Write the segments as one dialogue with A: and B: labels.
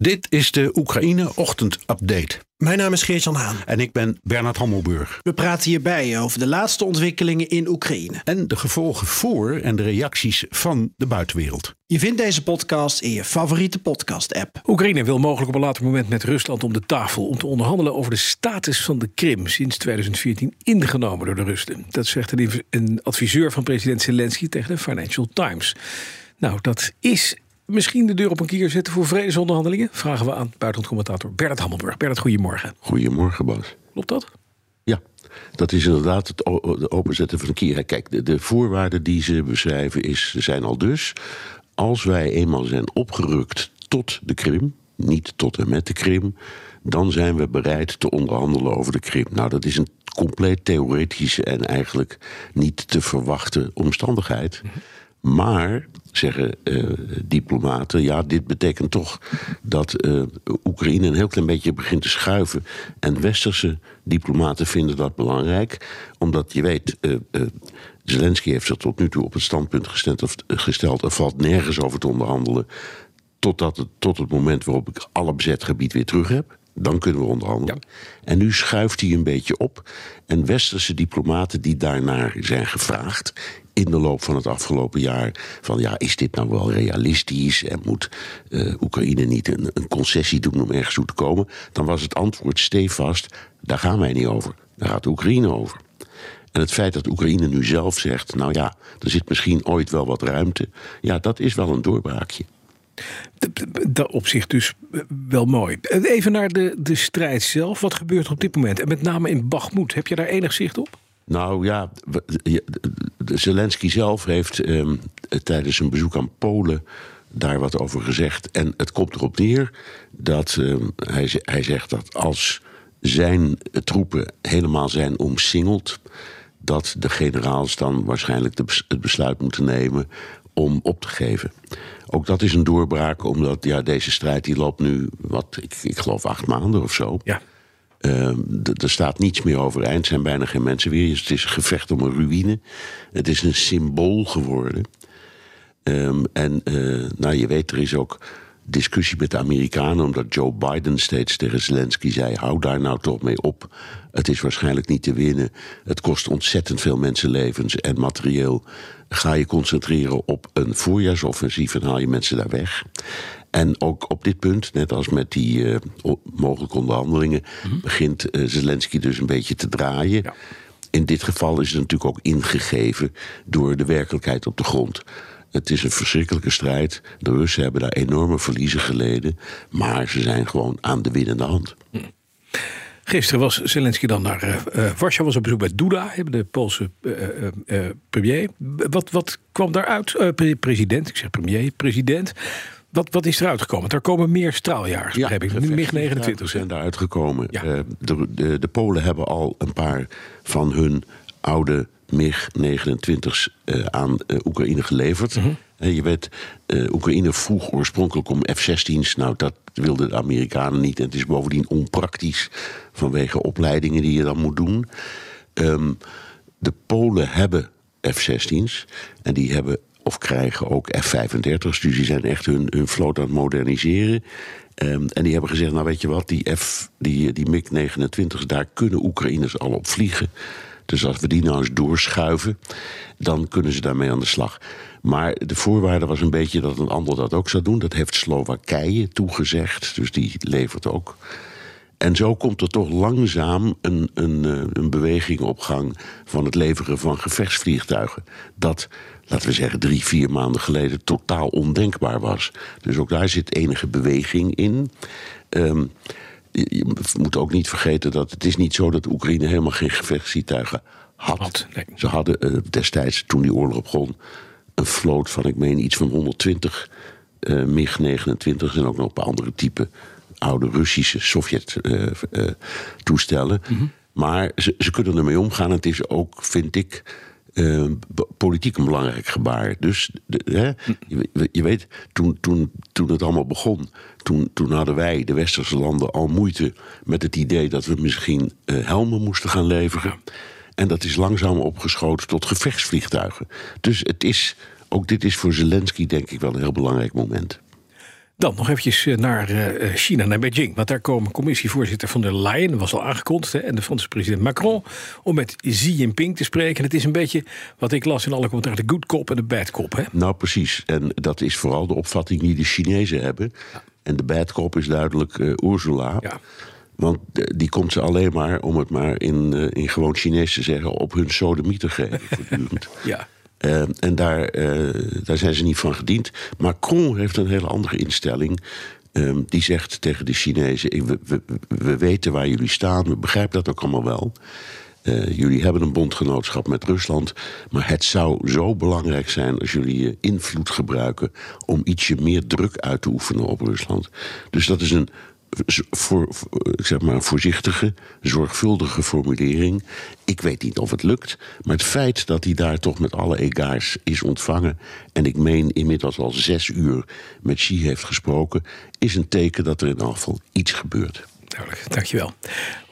A: Dit is de Oekraïne Ochtend Update.
B: Mijn naam is Geert-Jan Haan.
A: En ik ben Bernard Hammelburg.
B: We praten hierbij over de laatste ontwikkelingen in Oekraïne.
A: En de gevolgen voor en de reacties van de buitenwereld.
B: Je vindt deze podcast in je favoriete podcast-app.
C: Oekraïne wil mogelijk op een later moment met Rusland om de tafel om te onderhandelen over de status van de Krim, sinds 2014 ingenomen door de Russen. Dat zegt een adviseur van president Zelensky tegen de Financial Times. Nou, dat is misschien de deur op een kier zetten voor vredesonderhandelingen? Vragen we aan buitenlandcommentator Bernard Hammelburg. Bernard, goedemorgen.
D: Goedemorgen, Bas.
C: Klopt dat?
D: Ja, dat is inderdaad het openzetten van een kier. Kijk, de, de voorwaarden die ze beschrijven is, zijn al dus... als wij eenmaal zijn opgerukt tot de Krim, niet tot en met de Krim... dan zijn we bereid te onderhandelen over de Krim. Nou, dat is een compleet theoretische en eigenlijk niet te verwachten omstandigheid... Maar, zeggen uh, diplomaten, ja, dit betekent toch dat uh, Oekraïne een heel klein beetje begint te schuiven. En westerse diplomaten vinden dat belangrijk, omdat je weet. Zelensky heeft zich tot nu toe op het standpunt gesteld, gesteld er valt nergens over te onderhandelen. Totdat het, tot het moment waarop ik alle bezet gebied weer terug heb. Dan kunnen we onderhandelen. En nu schuift hij een beetje op. En westerse diplomaten die daarnaar zijn gevraagd in de loop van het afgelopen jaar: van ja, is dit nou wel realistisch en moet uh, Oekraïne niet een, concessie doen om ergens toe te komen? Dan was het antwoord stevast: daar gaan wij niet over. Daar gaat Oekraïne over. En het feit dat Oekraïne nu zelf zegt: nou ja, er zit misschien ooit wel wat ruimte, ja, dat is wel een doorbraakje.
C: Dat op zich dus eh, wel mooi. Even naar de, de strijd zelf. Wat gebeurt er op dit moment? En met name in Bagmoed. Heb je daar enig zicht op?
D: Nou ja, Zelensky zelf heeft ehm, tijdens een bezoek aan Polen daar wat over gezegd. En het komt erop neer dat ehm, hij, hij zegt dat als zijn troepen helemaal zijn omsingeld, dat de generaals dan waarschijnlijk de, het besluit moeten nemen om op te geven. Ook dat is een doorbraak, omdat ja, deze strijd die loopt nu, wat ik, ik geloof, acht maanden of zo.
C: Ja.
D: Uh, er staat niets meer overeind, er zijn bijna geen mensen weer. Het is een gevecht om een ruïne. Het is een symbool geworden. Um, en uh, nou, je weet, er is ook discussie met de Amerikanen, omdat Joe Biden steeds tegen Zelensky zei: hou daar nou toch mee op. Het is waarschijnlijk niet te winnen. Het kost ontzettend veel mensenlevens en materieel. Ga je concentreren op een voorjaarsoffensief en haal je mensen daar weg. En ook op dit punt, net als met die uh, mogelijke onderhandelingen, mhm. begint uh, Zelensky dus een beetje te draaien. Ja. In dit geval is het natuurlijk ook ingegeven door de werkelijkheid op de grond. Het is een verschrikkelijke strijd. De Russen hebben daar enorme verliezen geleden. Maar ze zijn gewoon aan de winnende hand. Mhm.
C: Gisteren was Zelensky dan naar uh, Warschau, was op bezoek bij Duda, de Poolse uh, premier. Wat, wat kwam daaruit? president, ik zeg premier, president. Wat, wat is eruit gekomen? Er komen meer straaljagers, ja, heb ik. Nu MiG-29
D: zijn daaruit gekomen. Ja. Uh, de, de, de, Polen hebben al een paar van hun oude MiG-29's uh, aan uh, Oekraïne geleverd. -hmm. je weet, Oekraïne vroeg oorspronkelijk om F-16's. Nou, dat wilden de Amerikanen niet. En het is bovendien onpraktisch vanwege opleidingen die je dan moet doen. Um, de Polen hebben F-16's. En die hebben of krijgen ook F-35's. Dus die zijn echt hun, hun vloot aan het moderniseren. Um, en die hebben gezegd, nou weet je wat, die, F, die, die MiG-29, daar kunnen Oekraïners al op vliegen. Dus als we die nou eens doorschuiven, dan kunnen ze daarmee aan de slag. Maar de voorwaarde was een beetje dat een ander dat ook zou doen. Dat heeft Slowakije toegezegd, dus die levert ook. En zo komt er toch langzaam een, een, eh, een beweging op gang van het leveren van gevechtsvliegtuigen. Dat laten we zeggen, drie, vier maanden geleden totaal ondenkbaar was. Dus ook daar zit enige beweging in. Um, je moet ook niet vergeten dat het is niet zo dat Oekraïne helemaal geen gevechtsvliegtuigen had. Ze hadden uh, destijds, toen die oorlog begon, een vloot van, ik meen, iets van 120 uh, MiG-29 en ook nog een paar andere typen oude Russische Sovjet-toestellen. Uh, mm -hmm. Maar ze, ze, kunnen ermee omgaan. Het is ook, vind ik, eh, politiek een belangrijk gebaar. Dus de, hè, je, je weet, toen, toen, toen het allemaal begon, toen, toen hadden wij, de westerse landen, al moeite met het idee dat we misschien eh, helmen moesten gaan leveren. En dat is langzaam opgeschoten tot gevechtsvliegtuigen. Dus het is, ook dit is voor Zelensky denk ik wel een heel belangrijk moment.
C: Dan nog eventjes eh, naar eh, China, naar Beijing. Want daar komen commissievoorzitter van der Leyen, dat was al aangekondigd, en de Franse president Macron, om met Xi Jinping te spreken. Het is een beetje wat ik las in alle commentaar, de good cop en de bad cop. Hè?
D: Nou, precies. En dat is vooral de opvatting die de Chinezen hebben. En de bad cop is duidelijk eh, Ursula.
C: Ja.
D: Want eh, die komt ze alleen maar, om het maar in, eh, in gewoon Chinees te zeggen, op hun sodemie te geven.
C: Ja.
D: Eh, en daar, eh, daar zijn ze niet van gediend. Macron heeft een hele andere instelling. Ehm, die zegt tegen de Chinezen: we, we weten waar jullie staan, we begrijpen dat ook allemaal wel. Eh, jullie hebben een bondgenootschap met Rusland. Maar het zou zo belangrijk zijn als jullie je invloed gebruiken. om ietsje meer druk uit te oefenen op Rusland. Dus dat is een voor, ik zeg maar, voorzichtige, zorgvuldige formulering. Ik weet niet of het lukt, maar het feit dat hij daar toch met alle egaars is ontvangen. en ik meen inmiddels al zes uur met Xi heeft gesproken. is een teken dat er in geval iets gebeurt.
C: Duidelijk, dankjewel.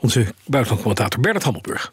C: Onze buitenlandcommentator Bernard Hammelburg.